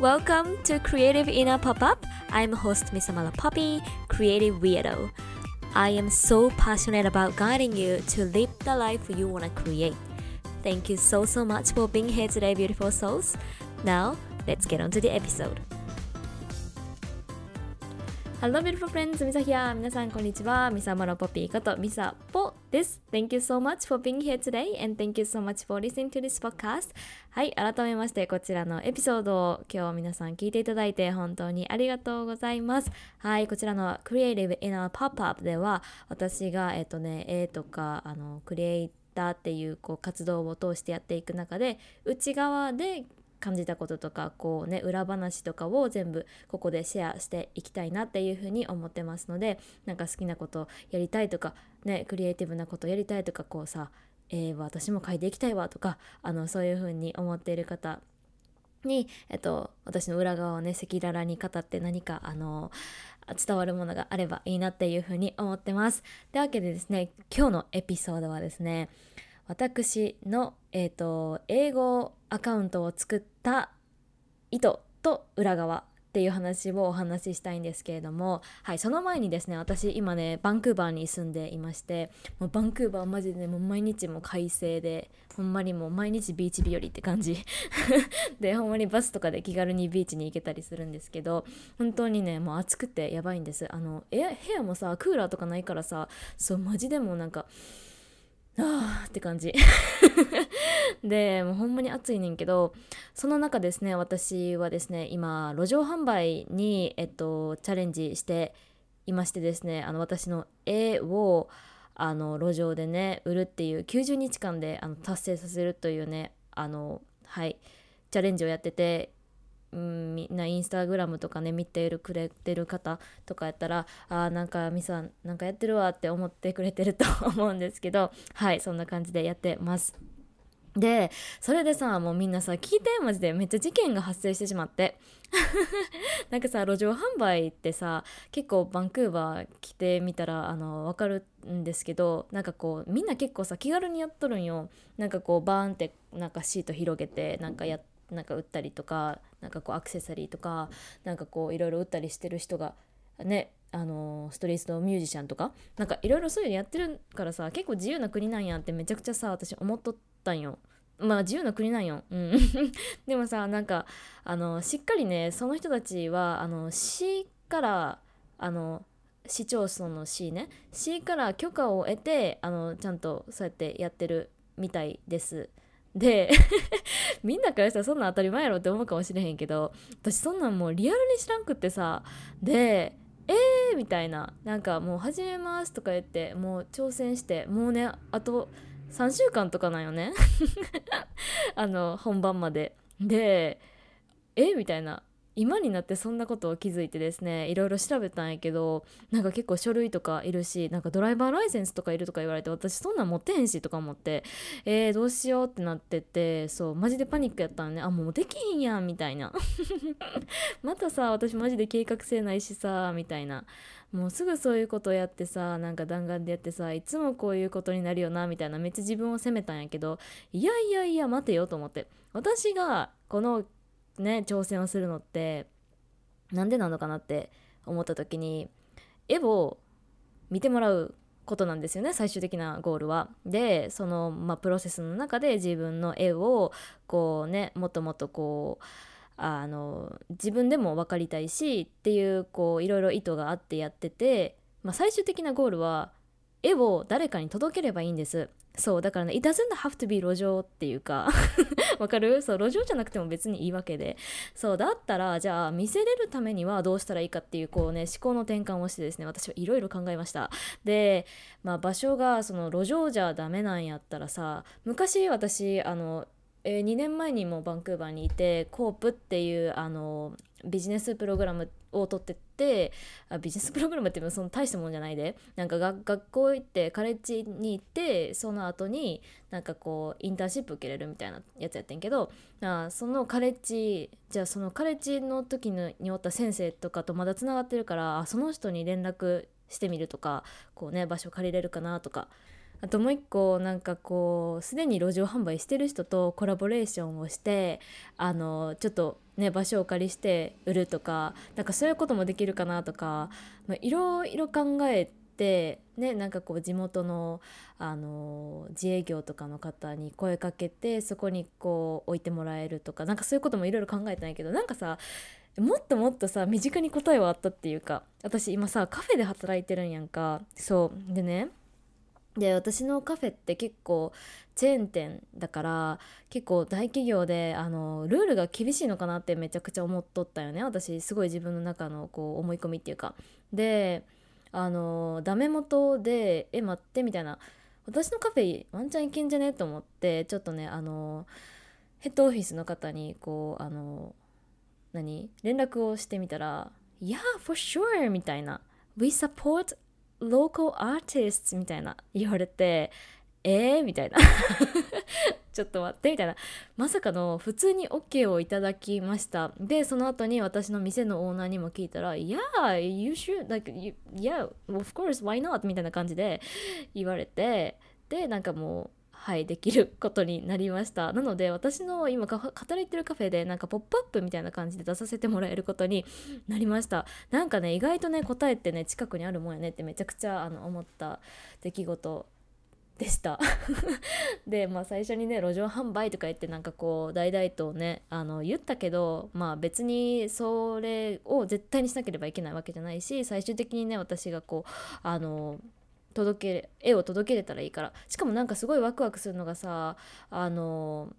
Welcome to Creative Inner Pop-Up. I'm host Misamala Poppy, Creative Weirdo. I am so passionate about guiding you to live the life you want to create. Thank you so so much for being here today, beautiful souls. Now, let's get on to the episode. Hello beautiful friends, ミサヒア皆さんこんにちは。ミサマロポピーことミサポです。Thank you so much for being here today and thank you so much for listening to this podcast. はい、改めましてこちらのエピソードを今日皆さん聞いていただいて本当にありがとうございます。はい、こちらの Creative Inner Pop-Up では私がえっ、とね、絵とかあのクリエイターっていうこう活動を通してやっていく中で内側で感じたこととかこうね裏話とかを全部ここでシェアしていきたいなっていうふうに思ってますのでなんか好きなことやりたいとかねクリエイティブなことやりたいとかこうさ、えー、私も書いていきたいわとかあのそういうふうに思っている方に、えっと、私の裏側をね赤裸々に語って何かあの伝わるものがあればいいなっていうふうに思ってます。というわけでですね今日のエピソードはですね私の、えーと、英語アカウントを作った意図と裏側っていう話をお話ししたいんですけれども、はい、その前にですね私今ねバンクーバーに住んでいましてもうバンクーバーマジでもう毎日も快晴でほんまにもう毎日ビーチ日和って感じ。でほんまにバスとかで気軽にビーチに行けたりするんですけど本当にねもう暑くてやばいんです。あの部屋もさクーラーとかないからさそうマジでもうなんかあーって感じ。でもうほんまに暑いねんけどその中ですね私はですね今路上販売に、えっと、チャレンジしていましてですねあの私の絵をあの路上でね売るっていう90日間であの達成させるというねあのはいチャレンジをやっててうん、みんなインスタグラムとかね見てるくれてる方とかやったらあーなんかミサなんかやってるわって思ってくれてると思うんですけど はいそんな感じでやってます。でそれでさもうみんなさ聞いてマジでめっちゃ事件が発生してしまって なんかさ路上販売ってさ結構バンクーバー来てみたらあの分かるんですけどなんかこうみんな結構さ気軽にやっとるんよなんかこうバーンってなんかシート広げてなんかやってなんか売ったりとかなんかこうアクセサリーとかなんかこういろいろ売ったりしてる人がねあのストリートミュージシャンとかなんかいろいろそういうのやってるからさ結構自由な国なんやってめちゃくちゃさ私思っとったんよ。まあ自由な国なんよ。うん、でもさなんかあのしっかりねその人たちはあの市からあの市町村の市ね市から許可を得てあのちゃんとそうやってやってるみたいです。で みんなからしたらそんなん当たり前やろって思うかもしれへんけど私そんなんもうリアルに知らんくってさでえーみたいななんかもう始めますとか言ってもう挑戦してもうねあと3週間とかなんよね。あの本番まで。でえみたいな。今になってそんなことを気づいてですねいろいろ調べたんやけどなんか結構書類とかいるしなんかドライバーライセンスとかいるとか言われて私そんなん持ってへんしとか思ってえー、どうしようってなっててそうマジでパニックやったのね。あもうできひんやんみたいな。またさ私マジで計画性ないしさみたいな。もうすぐそういうことをやってさなんか弾丸でやってさいつもこういうことになるよなみたいな。めっちゃ自分を責めたんやけどいやいやいや待てよと思って。私がこのね挑戦をするのってなんでなのかなって思った時に絵を見てもらうことなんですよね最終的なゴールは。でその、まあ、プロセスの中で自分の絵をこうねもっともっとこうあの自分でも分かりたいしっていうこういろいろ意図があってやってて、まあ、最終的なゴールは絵を誰かに届ければいいんですそうだからね It doesn't have to be 路上っていうか わかる？そう路上じゃなくても別にいいわけで。そうだったらじゃあ見せれるためにはどうしたらいいかっていうこうね思考の転換をしてですね私はいろいろ考えました。でまあ場所がその路上じゃダメなんやったらさ昔私あのえー、2年前にもバンクーバーにいてコープっていうあのビジネスプログラムを取ってってあビジネスプログラムってその大したもんじゃないで。なんか学校行ってカレッジに行ってその後になんかこうインターンシップ受けれるみたいなやつやってんけどあそのカレッジじゃあそのカレッジの時におった先生とかとまだつながってるからその人に連絡してみるとかこうね場所借りれるかなとか。あともう一個なんかこうすでに路上販売してる人とコラボレーションをしてあのちょっとね場所をお借りして売るとかなんかそういうこともできるかなとか、まあ、いろいろ考えてねなんかこう地元のあの自営業とかの方に声かけてそこにこう置いてもらえるとかなんかそういうこともいろいろ考えたんやけどなんかさもっともっとさ身近に答えはあったっていうか私今さカフェで働いてるんやんか。そう。でねで私のカフェって結構チェーン店だから結構大企業であのルールが厳しいのかなってめちゃくちゃ思っとったよね。私すごい自分の中のこう思い込みっていうか。であのダメ元で「え待って」みたいな。私のカフェワンチャンいけんじゃねと思ってちょっとねあのヘッドオフィスの方にこうあの何？連絡をしてみたら「Yeah for sure」みたいな「We support local artists みたいな言われてえー、みたいな。ちょっと待ってみたいな。まさかの普通に OK をいただきました。でその後に私の店のオーナーにも聞いたら「Yeah you should like you, yeah of course why not」みたいな感じで言われて。でなんかもうはいできることになりました。なので私の今働いてるカフェでなんかポップアップみたいな感じで出させてもらえることになりました。なんかね意外とね答えってね近くにあるもんやねってめちゃくちゃあの思った出来事でした。でまあ最初にね路上販売とか言ってなんかこう大々とねあの言ったけどまあ別にそれを絶対にしなければいけないわけじゃないし最終的にね私がこうあの届け絵を届けれたらいいから。しかもなんかすごいワクワクするのがさあの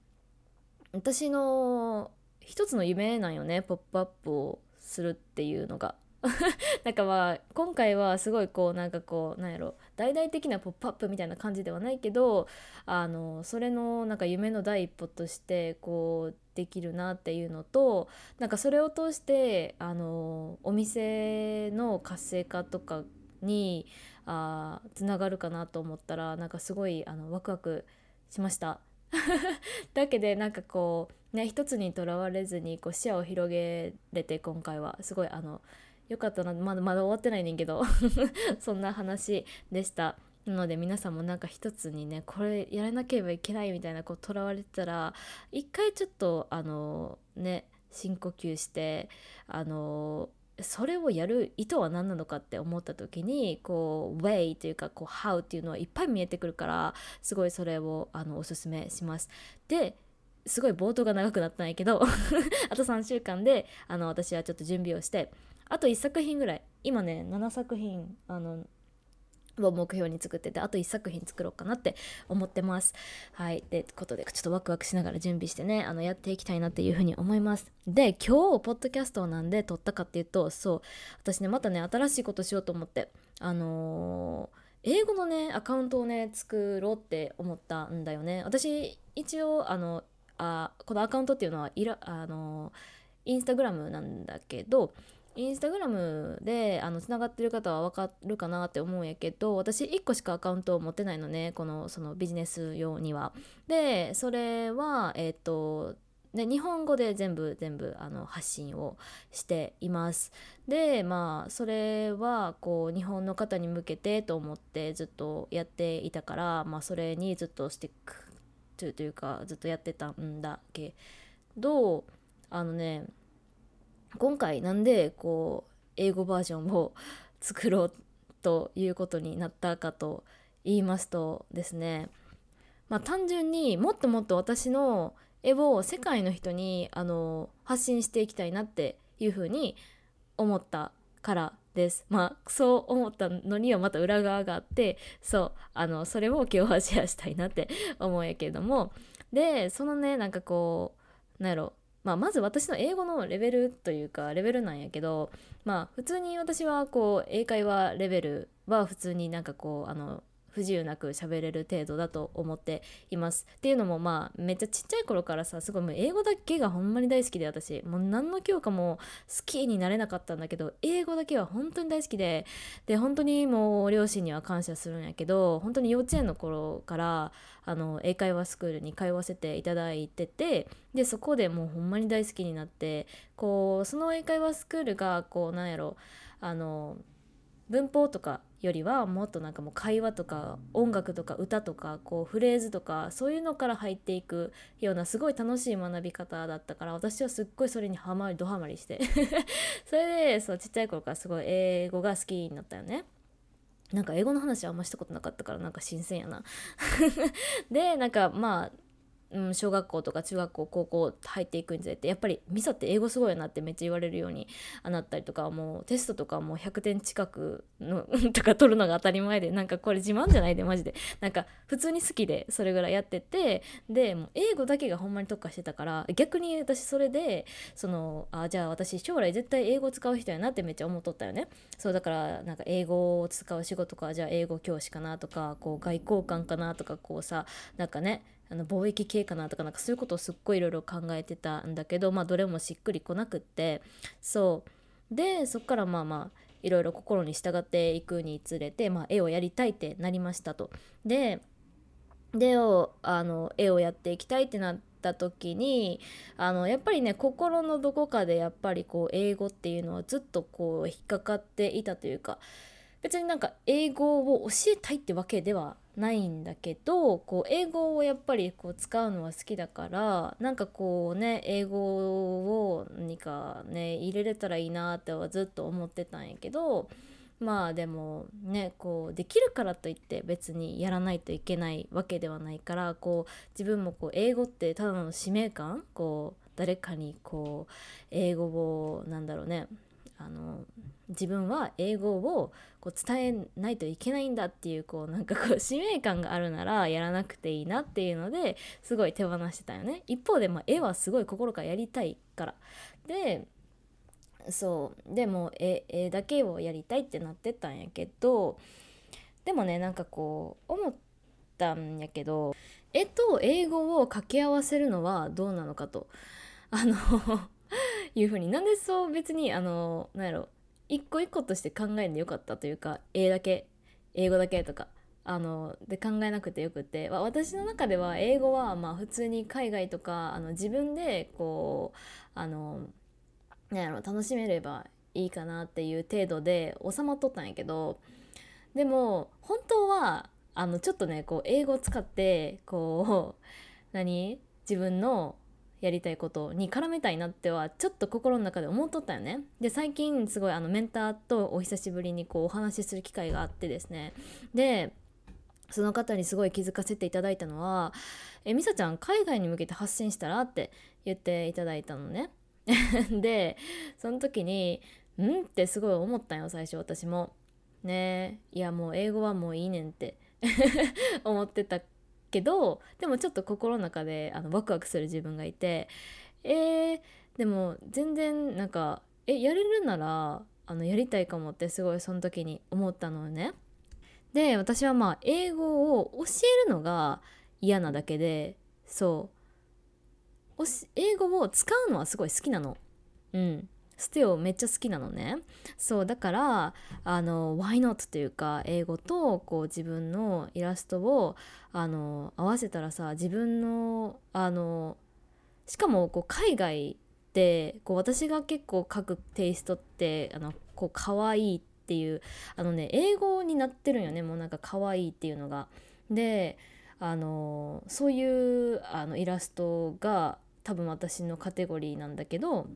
私の一つの夢なんよね。ポップアップをするっていうのが。なんかまあ今回はすごいこうなんかこうなんやろ。大々的なポップアップみたいな感じではないけどあのそれのなんか夢の第一歩としてこうできるなっていうのとなんかそれを通してあのお店の活性化とかにあつながるかなと思ったらなんかすごいあのワクワクしました。だけでなんかこうね一つにとらわれずにこう視野を広げれて今回はすごいあのよかったなまだまだ終わってないねんけど そんな話でした。なので皆さんもなんか一つにねこれやらなければいけないみたいなこうとらわれてたら一回ちょっとあのね深呼吸してあのそれをやる意図は何なのかって思った時にこう way というかこう how っていうのはいっぱい見えてくるからすごいそれをあのおすすめします。ですごい冒頭が長くなったんやけど あと3週間であの私はちょっと準備をしてあと1作品ぐらい今ね7作品あのを目標に作っててあと1作品作ろうかなって思ってます。はい。で、ことでちょっとワクワクしながら準備してね、あのやっていきたいなっていうふうに思います。で、今日、ポッドキャストなんで撮ったかっていうと、そう、私ね、またね、新しいことしようと思って、あのー英語のねアカウントをね作ろうって思ったんだよね私一応あのあこのアカウントっていうのはいらあのインスタグラムなんだけどインスタグラムであのつながってる方は分かるかなって思うんやけど私1個しかアカウントを持ってないのねこのそのビジネス用には。でそれはえっ、ー、とで日本語で全部全部あの発信をしています。でまあそれはこう日本の方に向けてと思ってずっとやっていたから、まあ、それにずっとスティックというかずっとやってたんだけどあのね今回なんでこう英語バージョンを作ろうということになったかと言いますとですねまあ単純にもっともっと私の絵を世界の人にあの発信していきたいなっていうふうに思ったからです。まあそう思ったのにはまた裏側があってそうあのそれを今日はシェアしたいなって思うんやけれどもでそのねなんかこうなんやろまあ、まず私の英語のレベルというかレベルなんやけどまあ普通に私はこう英会話レベルは普通になんかこうあの不自由なく喋れる程度だと思っています。っていうのもまあめっちゃちっちゃい頃からさすごいもう英語だけがほんまに大好きで私もう何の教科も好きになれなかったんだけど英語だけは本当に大好きでで本当にもう両親には感謝するんやけど本当に幼稚園の頃からあの英会話スクールに通わせていただいててでそこでもうほんまに大好きになってこうその英会話スクールがこうなんやろあの文法とかよりはもっとなんかもう会話とか音楽とか歌とかこうフレーズとかそういうのから入っていくようなすごい楽しい学び方だったから私はすっごいそれにハマりドハマりして それでそうちっちゃい頃からすごい英語が好きになったよね。なんか英語の話あんましたことなかったからなんか新鮮やな でなんかまあうん、小学校とか中学校高校入っていくにつれてやっぱりミサって英語すごいよなってめっちゃ言われるようになったりとかもう。テストとかもう100点近くの とか取るのが当たり前で。なんかこれ自慢じゃないでマジで。なんか普通に好きでそれぐらいやってて。でもう英語だけがほんまに特化してたから逆に私それでそのあじゃあ私将来絶対英語使う人やなってめっちゃ思っとったよね。そうだからなんか英語を使う仕事かじゃあ英語教師かなとかこう外交官かなとかこうさなんかねあの貿易系かなとかなんかそういうことをすっごいいろいろ考えてたんだけどまあどれもしっくりこなくってそうでそっからまあまあいろいろ心に従っていくにつれて、まあ、絵をやりたいってなりましたと。でであの絵をやっていきたいってなった時にあのやっぱりね心のどこかでやっぱりこう英語っていうのはずっとこう引っかかっていたというか別になんか英語を教えたいってわけではないんだけどこう英語をやっぱりこう使うのは好きだからなんかこうね英語を何かね入れれたらいいなってはずっと思ってたんやけどまあでもねこうできるからといって別にやらないといけないわけではないからこう自分もこう英語ってただの使命感こう誰かにこう英語をなんだろうねあの自分は英語をこう伝えないといけないんだっていうこうなんかこう 使命感があるならやらなくていいなっていうのですごい手放してたよね。一方で、まあ、絵はすごい心からやりたいから。でそう。でも絵絵だけをやりたいってなってたんやけどでもねなんかこう思ったんやけど絵と英語を掛け合わせるのはどうなのかと。あのいうふうに。なんでそう別にあのなんやろ一個一個として考えんでよかったというか英だけ英語だけとかあので考えなくてよくて私の中では英語はまあ普通に海外とかあの自分でこうあのなんやろ楽しめればいいかなっていう程度で収まっとったんやけどでも本当はあのちょっとねこう英語を使ってこう何？自分のやりたいことに絡めたいなってはちょっと心の中で思っとったよね。で最近すごいあのメンターとお久しぶりにこうお話しする機会があってですねでその方にすごい気づかせていただいたのは「えみさちゃん海外に向けて発信したら?」って言っていただいたのね。でその時に「ん?」ってすごい思ったんよ最初私も。ねいやもう英語はもういいねんって 思ってたけどでもちょっと心の中であのワクワクする自分がいてえー、でも全然なんかえやれるならあのやりたいかもってすごいその時に思ったのね。で私はまあ英語を教えるのが嫌なだけでそう英語を使うのはすごい好きなの。うんステオめっちゃ好きなのねそうだからあの Why not というか英語とこう自分のイラストをあの合わせたらさ自分のあのしかもこう海外でこう私が結構書くテイストってあのこう可愛いっていうあのね英語になってるんよねもうなんか可愛いっていうのが。であのそういうあのイラストが多分私のカテゴリーなんだけど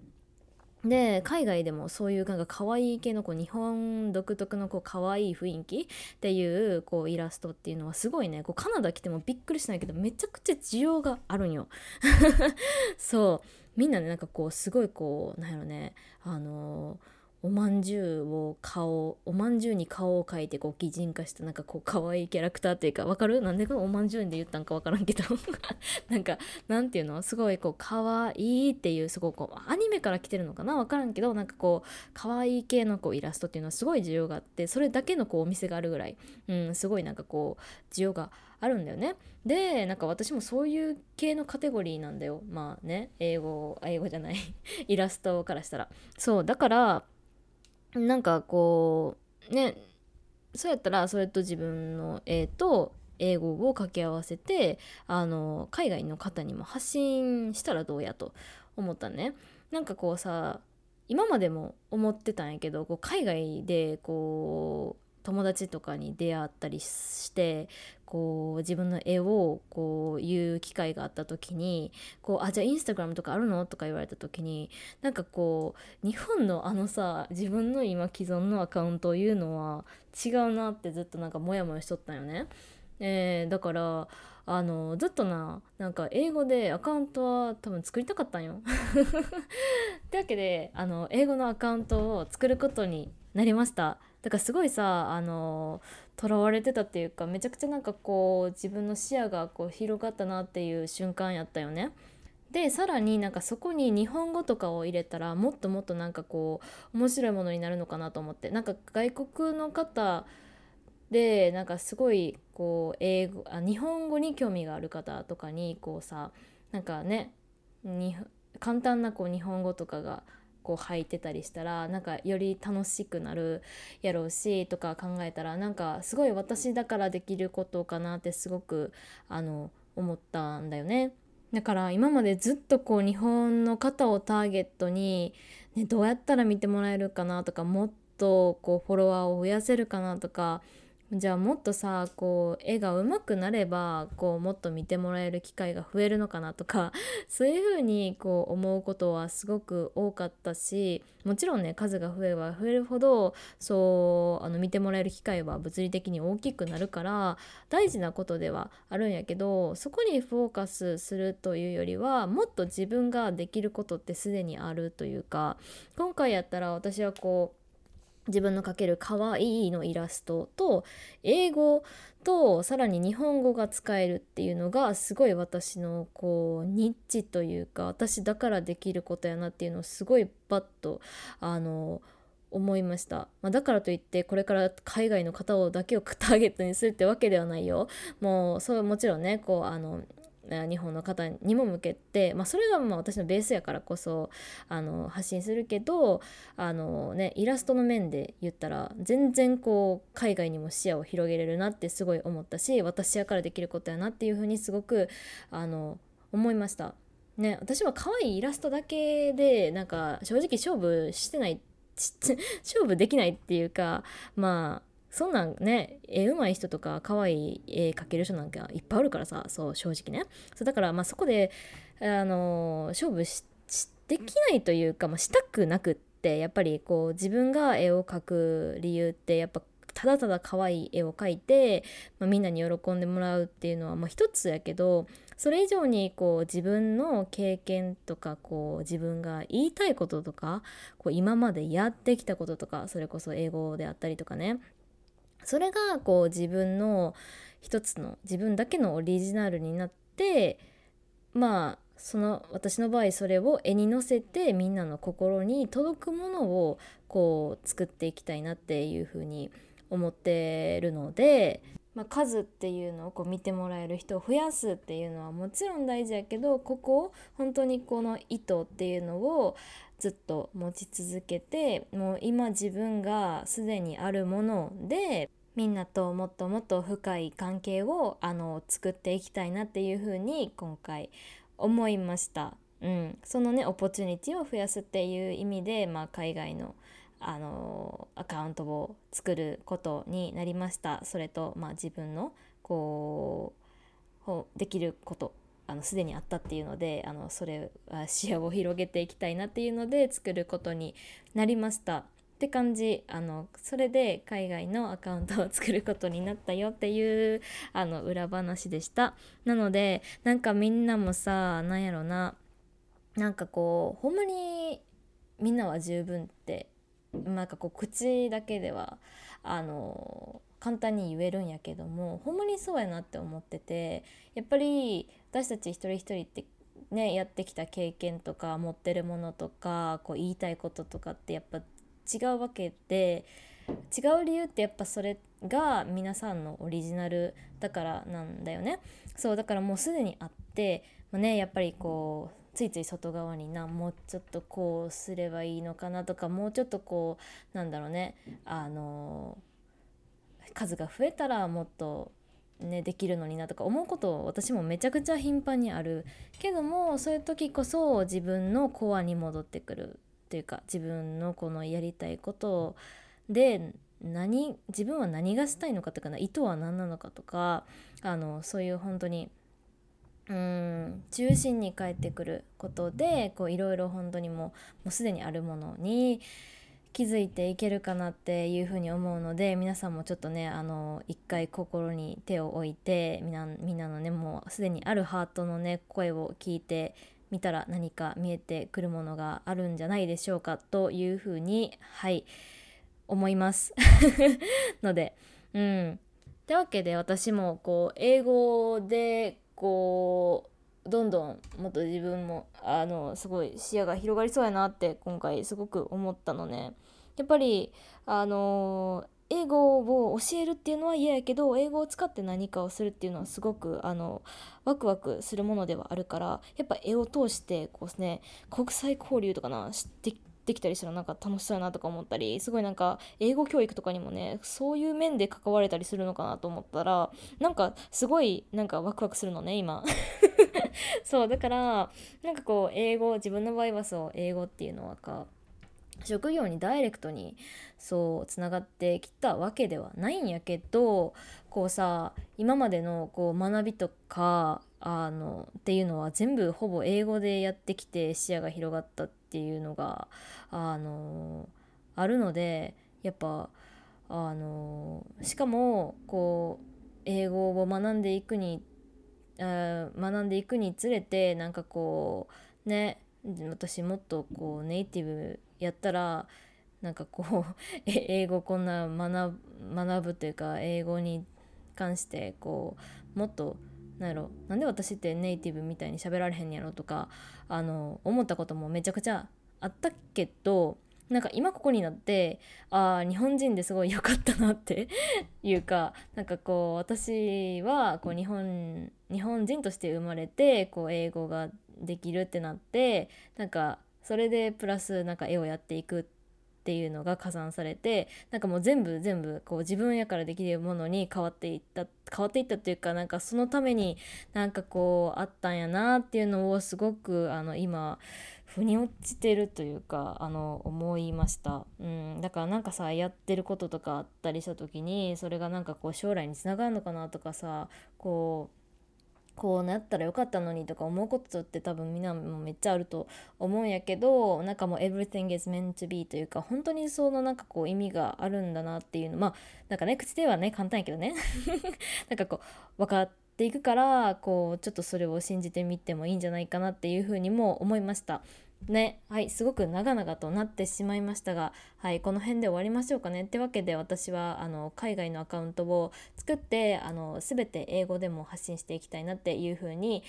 で海外でもそういうなんか可愛い系のこう日本独特のこう可愛い雰囲気っていうこうイラストっていうのはすごいねこうカナダ来てもびっくりしないけどめちゃくちゃ需要があるんよ。そう。みんなねなんかこうすごいこうなんやろねあのーおまんじゅうを顔おまんじゅうに顔を描いてこう擬人化したなんかこう可愛いキャラクターっていうかわかる？なんでおまんじゅうで言ったんかわからんけど。なんかなんていうの？すごいこう可愛いっていうすごいこうアニメから来てるのかな？わからんけどなんかこう可愛い系のこうイラストっていうのはすごい需要があってそれだけのこうお店があるぐらい、うん、すごいなんかこう需要があるんだよね。でなんか私もそういう系のカテゴリーなんだよ。まあね英語英語じゃない。イラストからしたら。そうだからなんかこうねそうやったらそれと自分の絵と英語を掛け合わせてあの海外の方にも発信したらどうやと思ったね。なんかこうさ今までも思ってたんやけどこう海外でこう友達とかに出会ったりしてこう自分の絵をこう言う機会があった時にこうあじゃあインスタグラムとかあるの？とか言われた時になんかこう日本のあのさ自分の今既存のアカウントを言うのは違うなってずっとなんかモヤモヤしとったんよね。えー、だからあのずっとななんか英語でアカウントは多分作りたかったんよ。ってわけであの英語のアカウントを作ることになりました。だからすごいさあの囚われてたっていうかめちゃくちゃなんかこう自分の視野がこう広がったなっていう瞬間やったよね。でさらになんかそこに日本語とかを入れたらもっともっとなんかこう面白いものになるのかなと思ってなんか外国の方でなんかすごいこう英語あ日本語に興味がある方とかにこうさなんかね簡単なこう日本語とかがこう入ってたりしたらなんかより楽しくなるやろうしとか考えたらなんかすごい私だからできることかなってすごくあの思ったんだよね。だから今までずっとこう日本の方をターゲットに、ね、どうやったら見てもらえるかなとかもっとこうフォロワーを増やせるかなとかじゃあもっとさこう絵が上手くなればこうもっと見てもらえる機会が増えるのかなとか そういうふうにこう思うことはすごく多かったしもちろんね数が増えれば増えるほどそうあの見てもらえる機会は物理的に大きくなるから大事なことではあるんやけどそこにフォーカスするというよりはもっと自分ができることってすでにあるというか今回やったら私はこう自分の描けるかわいいのイラストと英語とさらに日本語が使えるっていうのがすごい私のこうニッチというか私だからできることやなっていうのをすごいバッとあの思いました、まあ、だからといってこれから海外の方をだけをターゲットにするってわけではないよ。もうそうもちろんねこうあの日本の方にも向けて、まあ、それがまあ私のベースやからこそあの発信するけどあの、ね、イラストの面で言ったら全然こう海外にも視野を広げれるなってすごい思ったし私やからできることやなっていうふうにすごくあの思いました。ね、私は可愛いイラストだけでなんか正直勝負してない勝負できないっていうかまあそんなんね絵うまい人とか可愛い絵描ける人なんかいっぱいあるからさそう正直ね。そうだからまあそこであの勝負しできないというか、まあ、したくなくってやっぱりこう自分が絵を描く理由ってやっぱただただ可愛い絵を描いて、まあ、みんなに喜んでもらうっていうのはまあ一つやけどそれ以上にこう自分の経験とかこう自分が言いたいこととかこう今までやってきたこととかそれこそ英語であったりとかね。それがこう自分の一つの自分だけのオリジナルになってまあその私の場合それを絵に乗せてみんなの心に届くものをこう作っていきたいなっていうふうに思ってるので、まあ、数っていうのをこう見てもらえる人を増やすっていうのはもちろん大事やけどここ本当にこの意図っていうのをずっと持ち続けてもう今自分がすでにあるものでみんなともっともっと深い関係をあの作っていきたいなっていうふうに今回思いました。うん、そのねオポチュニティを増やすっていう意味で、まあ、海外のあのアカウントを作ることになりました。それと、まあ、自分のこうできることあのすでにあったっていうのであのそれ視野を広げていきたいなっていうので作ることになりました。って感じ。あのそれで海外のアカウントを作ることになったよっていうあの裏話でした。なのでなんかみんなもさなんやろな。なんかこうほんまにみんなは十分ってなんかこう口だけではあの簡単に言えるんやけどもほんまにそうやなって思っててやっぱり私たち一人一人ってねやってきた経験とか持ってるものとかこう言いたいこととかってやっぱ違うわけで違う理由ってやっぱそれが皆さんのオリジナルだからなんだよね。そうだからもうすでにあって、まあ、ねやっぱりこうついつい外側になもうちょっとこうすればいいのかなとかもうちょっとこうなんだろうねあの数が増えたらもっとね、できるのになとか思うこと私もめちゃくちゃ頻繁にあるけどもそういう時こそ自分のコアに戻ってくる。っていうか自分のこのやりたいことで何自分は何がしたいのかとかな意図は何なのかとかあのそういう本当にうん中心に帰ってくることでいろいろ本当にもうもうすでにあるものに気づいていけるかなっていうふうに思うので皆さんもちょっとねあの一回心に手を置いてみんなみんなのねもうすでにあるハートのね声を聞いてみたら何か見えてくるものがあるんじゃないでしょうかというふうにはい思います。のでうん。ってわけで私もこう英語でこうどんどんもっと自分もあのすごい視野が広がりそうやなって今回すごく思ったのね。やっぱりあの英語を教えるっていうのは嫌やけど英語を使って何かをするっていうのはすごくあのワクワクするものではあるからやっぱ絵を通してこうね国際交流とかな知ってできたりしたらなんか楽しそうやなとか思ったりすごいなんか英語教育とかにもねそういう面で関われたりするのかなと思ったらなんかすごいなんかワクワクするのね今。そうだからなんかこう英語自分の場合はそう英語っていうのはか職業にダイレクトにそうつながってきたわけではないんやけどこうさ今までのこう学びとかあのっていうのは全部ほぼ英語でやってきて視野が広がったっていうのがあのあるのでやっぱあのしかもこう英語を学んでいくに学んでいくにつれてなんかこうね私もっとこうネイティブやったらなんかこう 英語こんな学学ぶというか英語に関してこうもっとなんやろなんで私ってネイティブみたいに喋られへんやろとかあの思ったこともめちゃくちゃあったけどなんか今ここになってああ日本人ですごい良かったなっていうかなんかこう私はこう日本日本人として生まれてこう英語ができるってなってなんかそれでプラスなんか絵をやっていくっていうのが加算されてなんかもう全部全部こう自分やからできるものに変わっていった変わっていったっていうかなんかそのためになんかこうあったんやなっていうのをすごくあの今腑に落ちてるというかあの思いました、うん、だからなんかさやってることとかあったりした時にそれがなんかこう将来につながるのかなとかさこうこうなったらよかったのにとか思うことって多分みんなもめっちゃあると思うんやけどなんかもう everything is meant to be というか本当にそのなんかこう意味があるんだなっていうのまあなんかね口ではね簡単やけどね。なんかこう分かっていくからこうちょっとそれを信じてみてもいいんじゃないかなっていうふうにも思いました。ねはいすごく長々となってしまいましたがはいこの辺で終わりましょうかね。ってわけで私はあの海外のアカウントを作ってあの全て英語でも発信していきたいなっていうふうに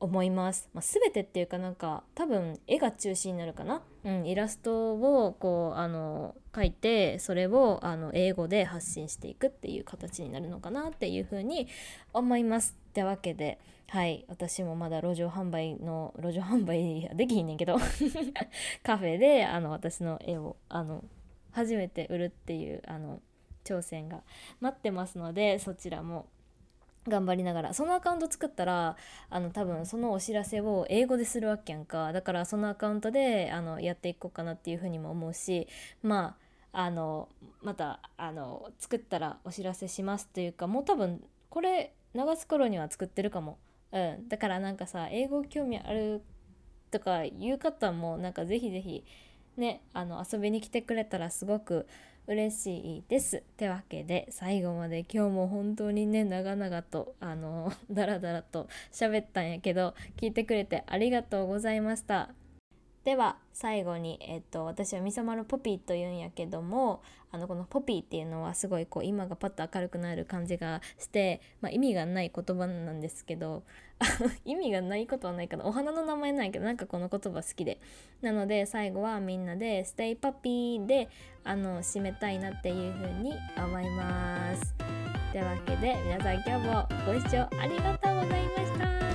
思います、まあ、全てっていうかなんか多分絵が中心になるかな、うん、イラストをこうあの書いてそれをあの英語で発信していくっていう形になるのかなっていうふうに思います。ってわけではい。私もまだ路上販売の路上販売できひんねんけど カフェであの私の絵をあの初めて売るっていうあの挑戦が待ってますのでそちらも頑張りながらそのアカウント作ったらあの多分そのお知らせを英語でするわけやんか。だからそのアカウントであのやっていこうかなっていうふうにも思うしまああのまたあの作ったらお知らせしますというかもう多分これ流す頃には作ってるかも。うん、だからなんかさ英語興味あるとかいう方もなんかぜひぜひねあの遊びに来てくれたらすごく嬉しいです。ってわけで最後まで今日も本当にね長々とあの ダラダラと喋ったんやけど聞いてくれてありがとうございました。では最後に、えっと、私はみさまのポピーというんやけどもあのこのポピーっていうのはすごいこう今がパッと明るくなる感じがして、まあ、意味がない言葉なんですけど 意味がないことはないかな。お花の名前ないけどなんかこの言葉好きで。なので最後はみんなで「ステイパピーであの締めたいなっていうふうに思います。というわけで皆さん今日もご視聴ありがとうございました。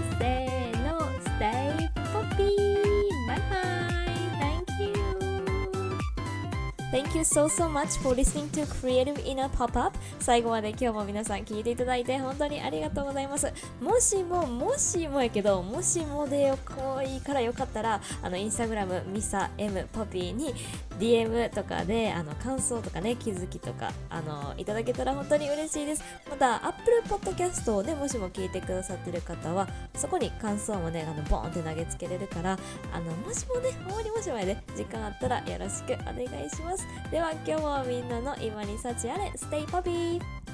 Thank you so so much for listening to Creative Inner Pop-Up. 最後まで今日も皆さん聞いていただいて本当にありがとうございます。もしももしもやけどもしもでよこいからよかったらあのインスタグラムミサ M ポピーに DM とかであの感想とかね気づきとかあのいただけたら本当に嬉しいです。また Apple Podcast をねもしも聞いてくださってる方はそこに感想もねあのボーンって投げつけれるからあのもしもねほんまにもしもやで、時間あったらよろしくお願いします。では今日もみんなの今に幸あれ。ステイパピー